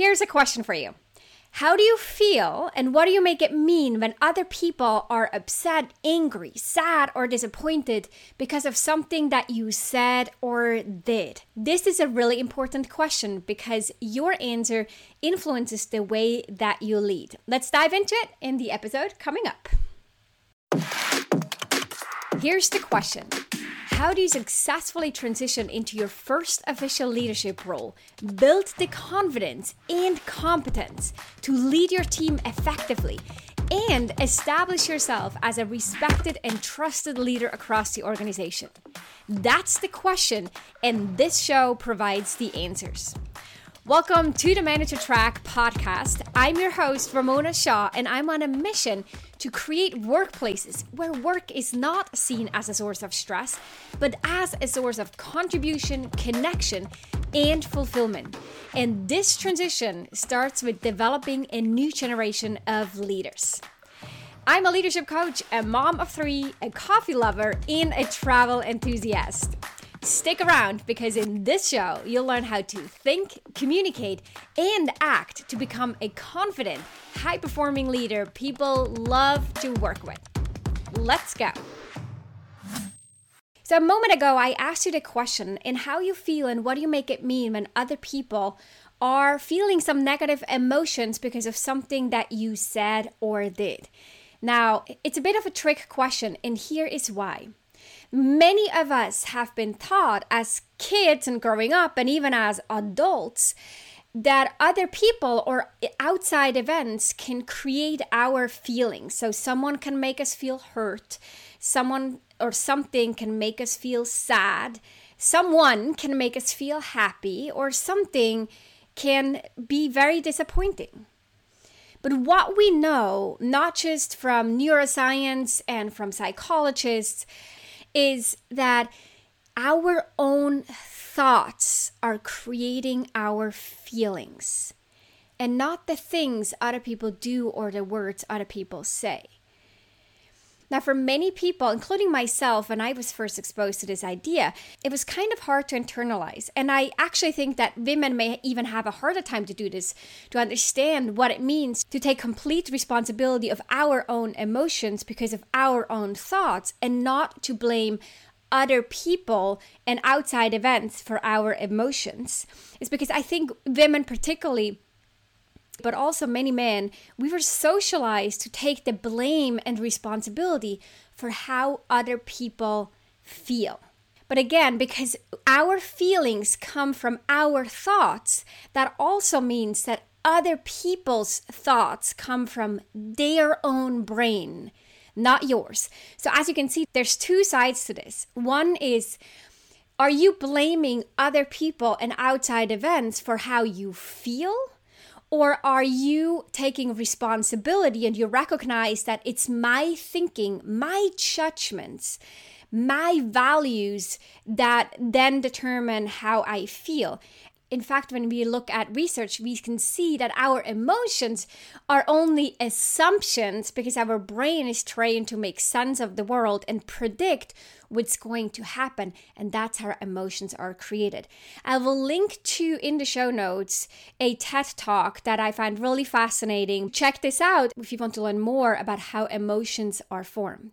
Here's a question for you. How do you feel and what do you make it mean when other people are upset, angry, sad, or disappointed because of something that you said or did? This is a really important question because your answer influences the way that you lead. Let's dive into it in the episode coming up. Here's the question how do you successfully transition into your first official leadership role, build the confidence and competence to lead your team effectively, and establish yourself as a respected and trusted leader across the organization? That's the question, and this show provides the answers. Welcome to the Manager Track podcast. I'm your host, Ramona Shaw, and I'm on a mission to create workplaces where work is not seen as a source of stress, but as a source of contribution, connection, and fulfillment. And this transition starts with developing a new generation of leaders. I'm a leadership coach, a mom of three, a coffee lover, and a travel enthusiast. Stick around because in this show, you'll learn how to think, communicate, and act to become a confident, high performing leader people love to work with. Let's go. So, a moment ago, I asked you the question in how you feel and what do you make it mean when other people are feeling some negative emotions because of something that you said or did. Now, it's a bit of a trick question, and here is why. Many of us have been taught as kids and growing up, and even as adults, that other people or outside events can create our feelings. So, someone can make us feel hurt, someone or something can make us feel sad, someone can make us feel happy, or something can be very disappointing. But what we know, not just from neuroscience and from psychologists, is that our own thoughts are creating our feelings and not the things other people do or the words other people say. Now, for many people, including myself, when I was first exposed to this idea, it was kind of hard to internalize. And I actually think that women may even have a harder time to do this, to understand what it means to take complete responsibility of our own emotions because of our own thoughts and not to blame other people and outside events for our emotions. It's because I think women, particularly, but also many men, we were socialized to take the blame and responsibility for how other people feel. But again, because our feelings come from our thoughts, that also means that other people's thoughts come from their own brain, not yours. So, as you can see, there's two sides to this. One is, are you blaming other people and outside events for how you feel? Or are you taking responsibility and you recognize that it's my thinking, my judgments, my values that then determine how I feel? In fact, when we look at research, we can see that our emotions are only assumptions because our brain is trained to make sense of the world and predict what's going to happen. And that's how emotions are created. I will link to in the show notes a TED talk that I find really fascinating. Check this out if you want to learn more about how emotions are formed.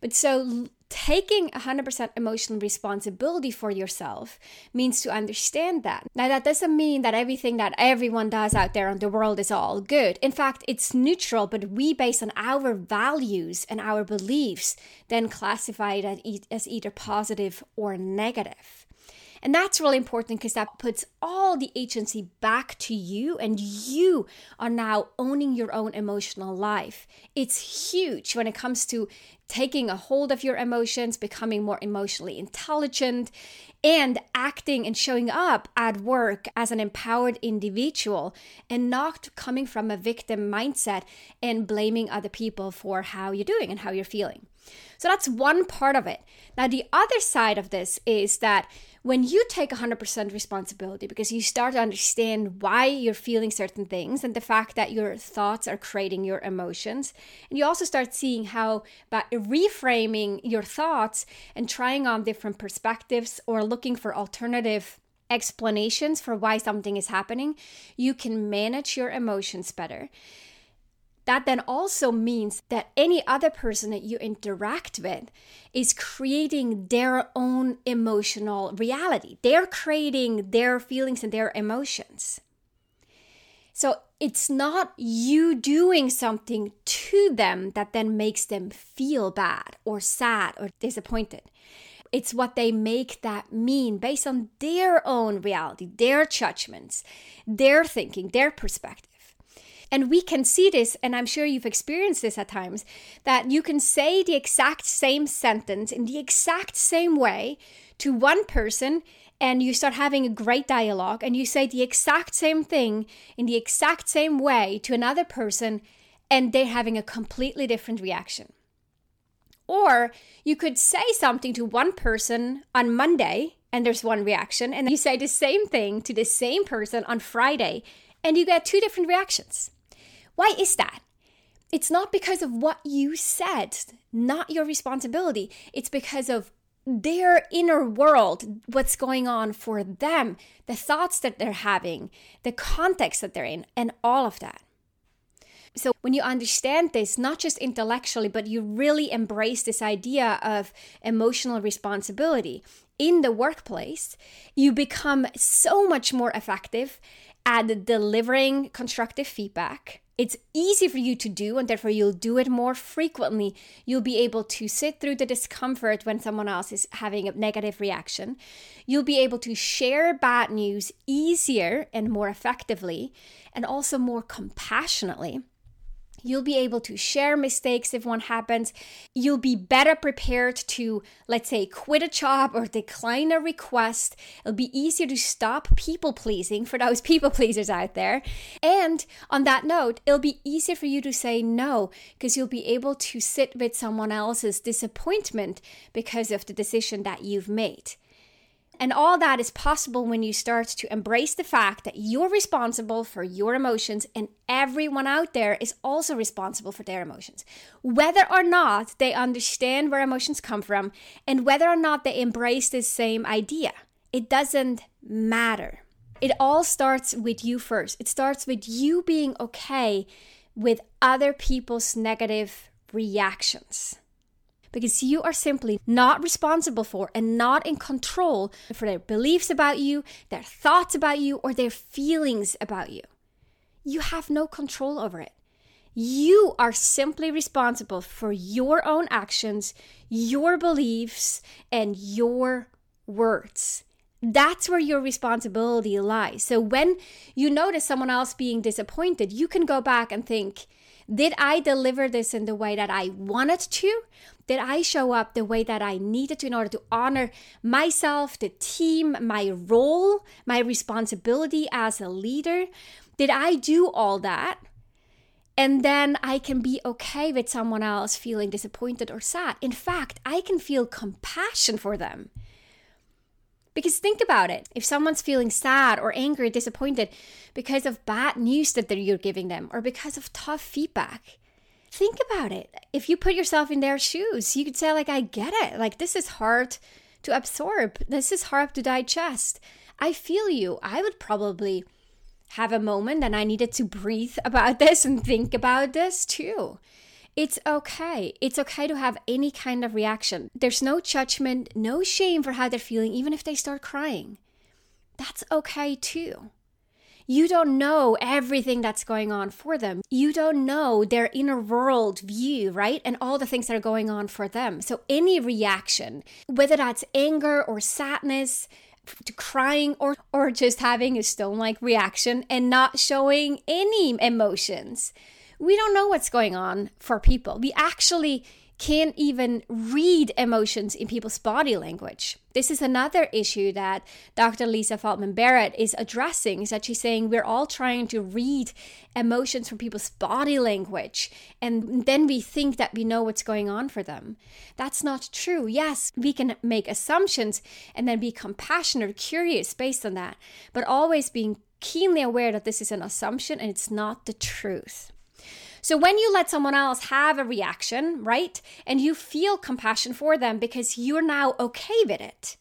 But so taking 100% emotional responsibility for yourself means to understand that. Now, that doesn't mean that everything that everyone does out there in the world is all good. In fact, it's neutral, but we, based on our values and our beliefs, then classify it as either positive or negative. And that's really important because that puts all the agency back to you, and you are now owning your own emotional life. It's huge when it comes to taking a hold of your emotions, becoming more emotionally intelligent, and acting and showing up at work as an empowered individual and not coming from a victim mindset and blaming other people for how you're doing and how you're feeling. So that's one part of it. Now, the other side of this is that when you take 100% responsibility because you start to understand why you're feeling certain things and the fact that your thoughts are creating your emotions, and you also start seeing how by reframing your thoughts and trying on different perspectives or looking for alternative explanations for why something is happening, you can manage your emotions better. That then also means that any other person that you interact with is creating their own emotional reality. They're creating their feelings and their emotions. So it's not you doing something to them that then makes them feel bad or sad or disappointed. It's what they make that mean based on their own reality, their judgments, their thinking, their perspective. And we can see this, and I'm sure you've experienced this at times, that you can say the exact same sentence in the exact same way to one person, and you start having a great dialogue, and you say the exact same thing in the exact same way to another person, and they're having a completely different reaction. Or you could say something to one person on Monday and there's one reaction, and you say the same thing to the same person on Friday and you get two different reactions. Why is that? It's not because of what you said, not your responsibility. It's because of their inner world, what's going on for them, the thoughts that they're having, the context that they're in, and all of that. So, when you understand this, not just intellectually, but you really embrace this idea of emotional responsibility in the workplace, you become so much more effective at delivering constructive feedback. It's easy for you to do, and therefore you'll do it more frequently. You'll be able to sit through the discomfort when someone else is having a negative reaction. You'll be able to share bad news easier and more effectively, and also more compassionately. You'll be able to share mistakes if one happens. You'll be better prepared to, let's say, quit a job or decline a request. It'll be easier to stop people pleasing for those people pleasers out there. And on that note, it'll be easier for you to say no because you'll be able to sit with someone else's disappointment because of the decision that you've made. And all that is possible when you start to embrace the fact that you're responsible for your emotions and everyone out there is also responsible for their emotions. Whether or not they understand where emotions come from and whether or not they embrace this same idea, it doesn't matter. It all starts with you first. It starts with you being okay with other people's negative reactions because you are simply not responsible for and not in control for their beliefs about you, their thoughts about you, or their feelings about you. You have no control over it. You are simply responsible for your own actions, your beliefs, and your words. That's where your responsibility lies. So when you notice someone else being disappointed, you can go back and think, did I deliver this in the way that I wanted to? Did I show up the way that I needed to in order to honor myself, the team, my role, my responsibility as a leader? Did I do all that? And then I can be okay with someone else feeling disappointed or sad. In fact, I can feel compassion for them. Because think about it if someone's feeling sad or angry, disappointed because of bad news that you're giving them or because of tough feedback, think about it. If you put yourself in their shoes, you could say, like, I get it. Like, this is hard to absorb, this is hard to digest. I feel you. I would probably have a moment and I needed to breathe about this and think about this too. It's okay. It's okay to have any kind of reaction. There's no judgment, no shame for how they're feeling, even if they start crying. That's okay too. You don't know everything that's going on for them. You don't know their inner world view, right? And all the things that are going on for them. So, any reaction, whether that's anger or sadness, to crying or or just having a stone like reaction and not showing any emotions we don't know what's going on for people. We actually can't even read emotions in people's body language. This is another issue that Dr. Lisa Feldman Barrett is addressing is that she's saying we're all trying to read emotions from people's body language and then we think that we know what's going on for them. That's not true. Yes, we can make assumptions and then be compassionate or curious based on that, but always being keenly aware that this is an assumption and it's not the truth. So when you let someone else have a reaction, right, and you feel compassion for them because you're now okay with it,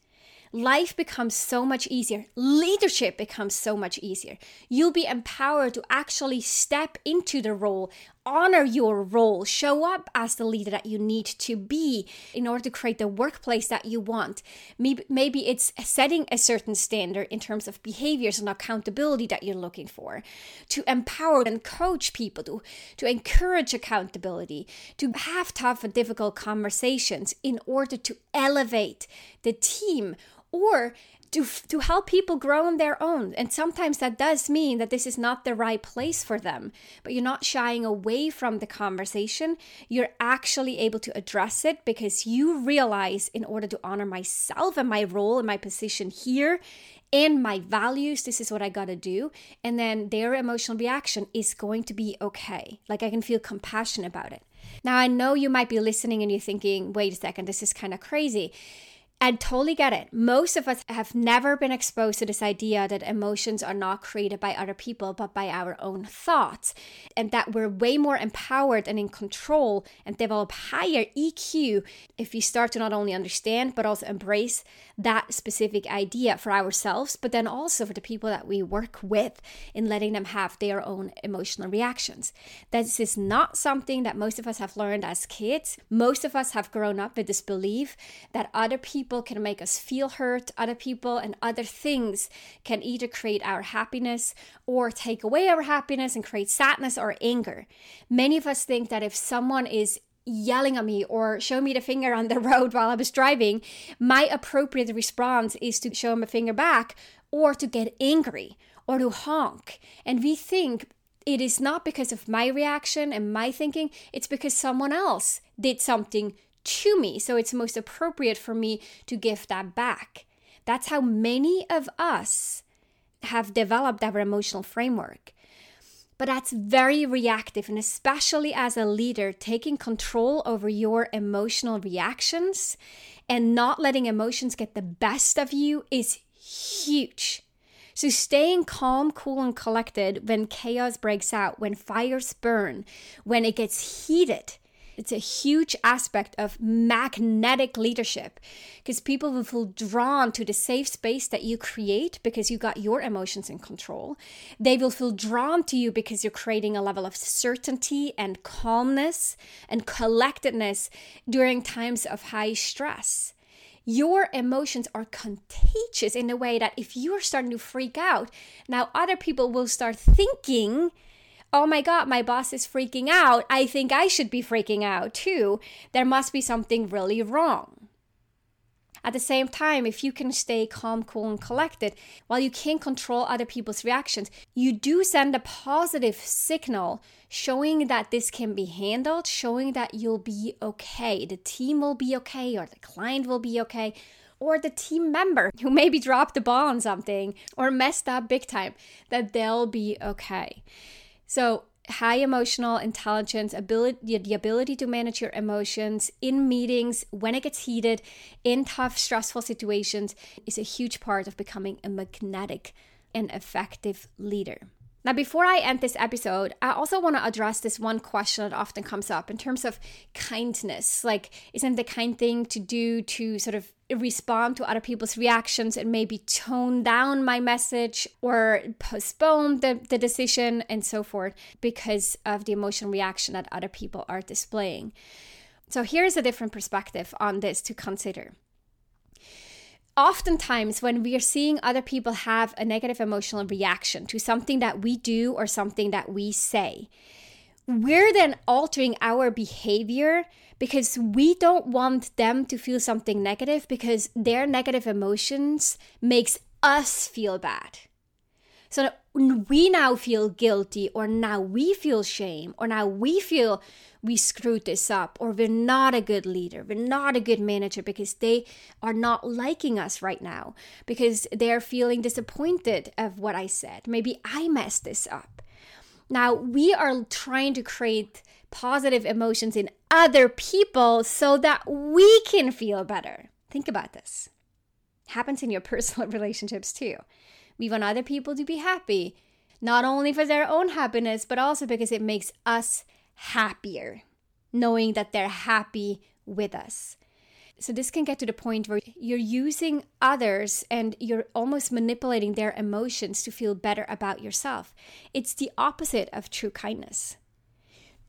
life becomes so much easier. Leadership becomes so much easier. You'll be empowered to actually step into the role, honor your role, show up as the leader that you need to be in order to create the workplace that you want. Maybe, maybe it's setting a certain standard in terms of behaviors and accountability that you're looking for, to empower and coach people, to, to encourage accountability, to have tough and difficult conversations in order to elevate the team or to, to help people grow on their own. And sometimes that does mean that this is not the right place for them, but you're not shying away from the conversation. You're actually able to address it because you realize, in order to honor myself and my role and my position here and my values, this is what I gotta do. And then their emotional reaction is going to be okay. Like I can feel compassion about it. Now, I know you might be listening and you're thinking, wait a second, this is kind of crazy. I totally get it. Most of us have never been exposed to this idea that emotions are not created by other people, but by our own thoughts, and that we're way more empowered and in control and develop higher EQ if we start to not only understand, but also embrace that specific idea for ourselves, but then also for the people that we work with in letting them have their own emotional reactions. This is not something that most of us have learned as kids. Most of us have grown up with this belief that other people people can make us feel hurt, other people and other things can either create our happiness or take away our happiness and create sadness or anger. Many of us think that if someone is yelling at me or show me the finger on the road while I was driving, my appropriate response is to show him a finger back or to get angry or to honk. And we think it is not because of my reaction and my thinking, it's because someone else did something to me. So it's most appropriate for me to give that back. That's how many of us have developed our emotional framework. But that's very reactive, and especially as a leader, taking control over your emotional reactions and not letting emotions get the best of you is huge. So, staying calm, cool, and collected when chaos breaks out, when fires burn, when it gets heated, it's a huge aspect of magnetic leadership because people will feel drawn to the safe space that you create because you got your emotions in control. They will feel drawn to you because you're creating a level of certainty and calmness and collectedness during times of high stress your emotions are contagious in a way that if you're starting to freak out, now other people will start thinking oh my God, my boss is freaking out. I think I should be freaking out too. There must be something really wrong. At the same time, if you can stay calm, cool, and collected, while you can't control other people's reactions, you do send a positive signal showing that this can be handled, showing that you'll be okay. The team will be okay, or the client will be okay, or the team member who maybe dropped the ball on something or messed up big time, that they'll be okay. So, high emotional intelligence, ability, the ability to manage your emotions in meetings when it gets heated, in tough, stressful situations, is a huge part of becoming a magnetic and effective leader. Now, before I end this episode, I also want to address this one question that often comes up in terms of kindness. Like, isn't the kind thing to do to sort of respond to other people's reactions and maybe tone down my message or postpone the, the decision and so forth because of the emotional reaction that other people are displaying? So, here's a different perspective on this to consider oftentimes when we are seeing other people have a negative emotional reaction to something that we do or something that we say, we're then altering our behavior because we don't want them to feel something negative because their negative emotions makes us feel bad. So we now feel guilty, or now we feel shame, or now we feel we screwed this up, or we're not a good leader, we're not a good manager because they are not liking us right now, because they're feeling disappointed of what I said. Maybe I messed this up. Now we are trying to create positive emotions in other people so that we can feel better. Think about this. Happens in your personal relationships too. We want other people to be happy, not only for their own happiness, but also because it makes us happier, knowing that they're happy with us. So, this can get to the point where you're using others and you're almost manipulating their emotions to feel better about yourself. It's the opposite of true kindness.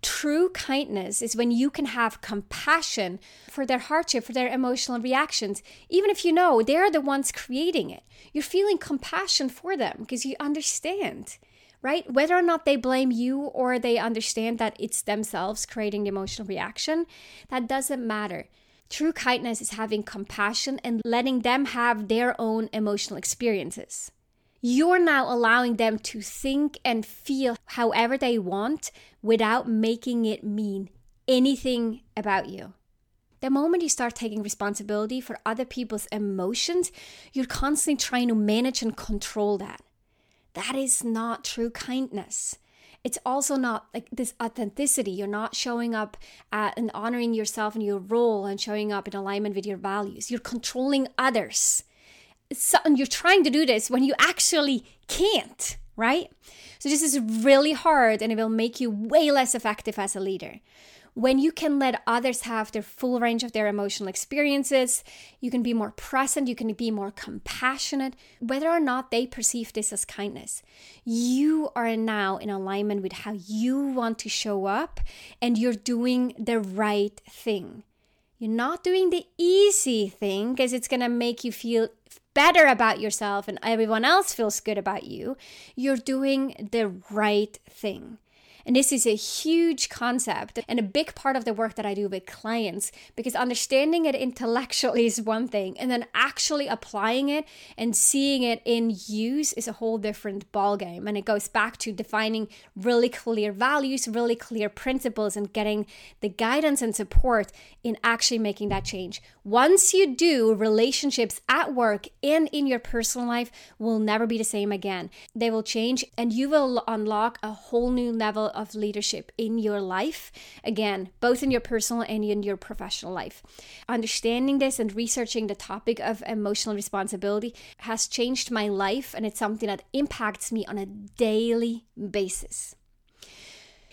True kindness is when you can have compassion for their hardship, for their emotional reactions, even if you know they're the ones creating it. You're feeling compassion for them because you understand, right? Whether or not they blame you or they understand that it's themselves creating the emotional reaction, that doesn't matter. True kindness is having compassion and letting them have their own emotional experiences. You're now allowing them to think and feel however they want without making it mean anything about you. The moment you start taking responsibility for other people's emotions, you're constantly trying to manage and control that. That is not true kindness it's also not like this authenticity. You're not showing up and honoring yourself and your role and showing up in alignment with your values. You're controlling others. So, and you're trying to do this when you actually can't, right? So this is really hard and it will make you way less effective as a leader when you can let others have their full range of their emotional experiences, you can be more present, you can be more compassionate, whether or not they perceive this as kindness. You are now in alignment with how you want to show up and you're doing the right thing. You're not doing the easy thing because it's going to make you feel better about yourself and everyone else feels good about you. You're doing the right thing. And this is a huge concept and a big part of the work that I do with clients because understanding it intellectually is one thing, and then actually applying it and seeing it in use is a whole different ballgame. And it goes back to defining really clear values, really clear principles, and getting the guidance and support in actually making that change. Once you do, relationships at work and in your personal life will never be the same again. They will change, and you will unlock a whole new level of leadership in your life. Again, both in your personal and in your professional life. Understanding this and researching the topic of emotional responsibility has changed my life, and it's something that impacts me on a daily basis.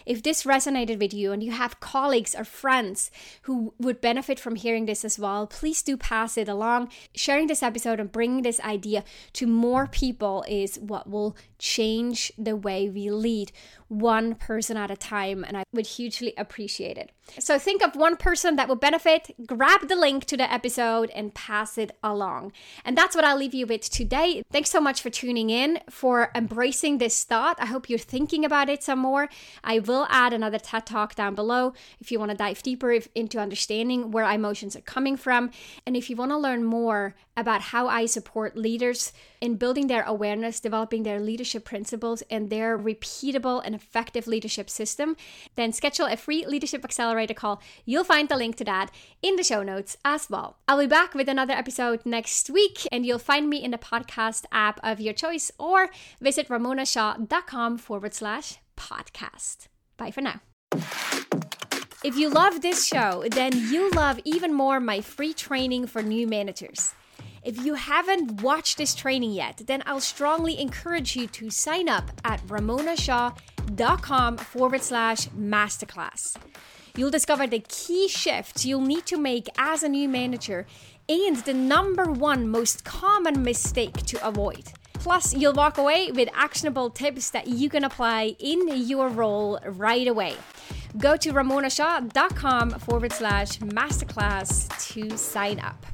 If this resonated with you and you have colleagues or friends who would benefit from hearing this as well, please do pass it along. Sharing this episode and bringing this idea to more people is what will change the way we lead one person at a time, and I would hugely appreciate it. So think of one person that would benefit, grab the link to the episode, and pass it along. And that's what I'll leave you with today. Thanks so much for tuning in, for embracing this thought. I hope you're thinking about it some more. I will add another TED Talk down below if you want to dive deeper into understanding where emotions are coming from. And if you want to learn more about how I support leaders in building their awareness, developing their leadership principles, and their repeatable and effective leadership system, then schedule a free Leadership Accelerator call. You'll find the link to that in the show notes as well. I'll be back with another episode next week, and you'll find me in the podcast app of your choice or visit ramonashaw.com forward slash podcast. Bye for now. If you love this show, then you love even more my free training for new managers. If you haven't watched this training yet, then I'll strongly encourage you to sign up at ramonashaw.com forward slash masterclass. You'll discover the key shifts you'll need to make as a new manager and the number one most common mistake to avoid. Plus, you'll walk away with actionable tips that you can apply in your role right away. Go to ramonashaw.com forward slash masterclass to sign up.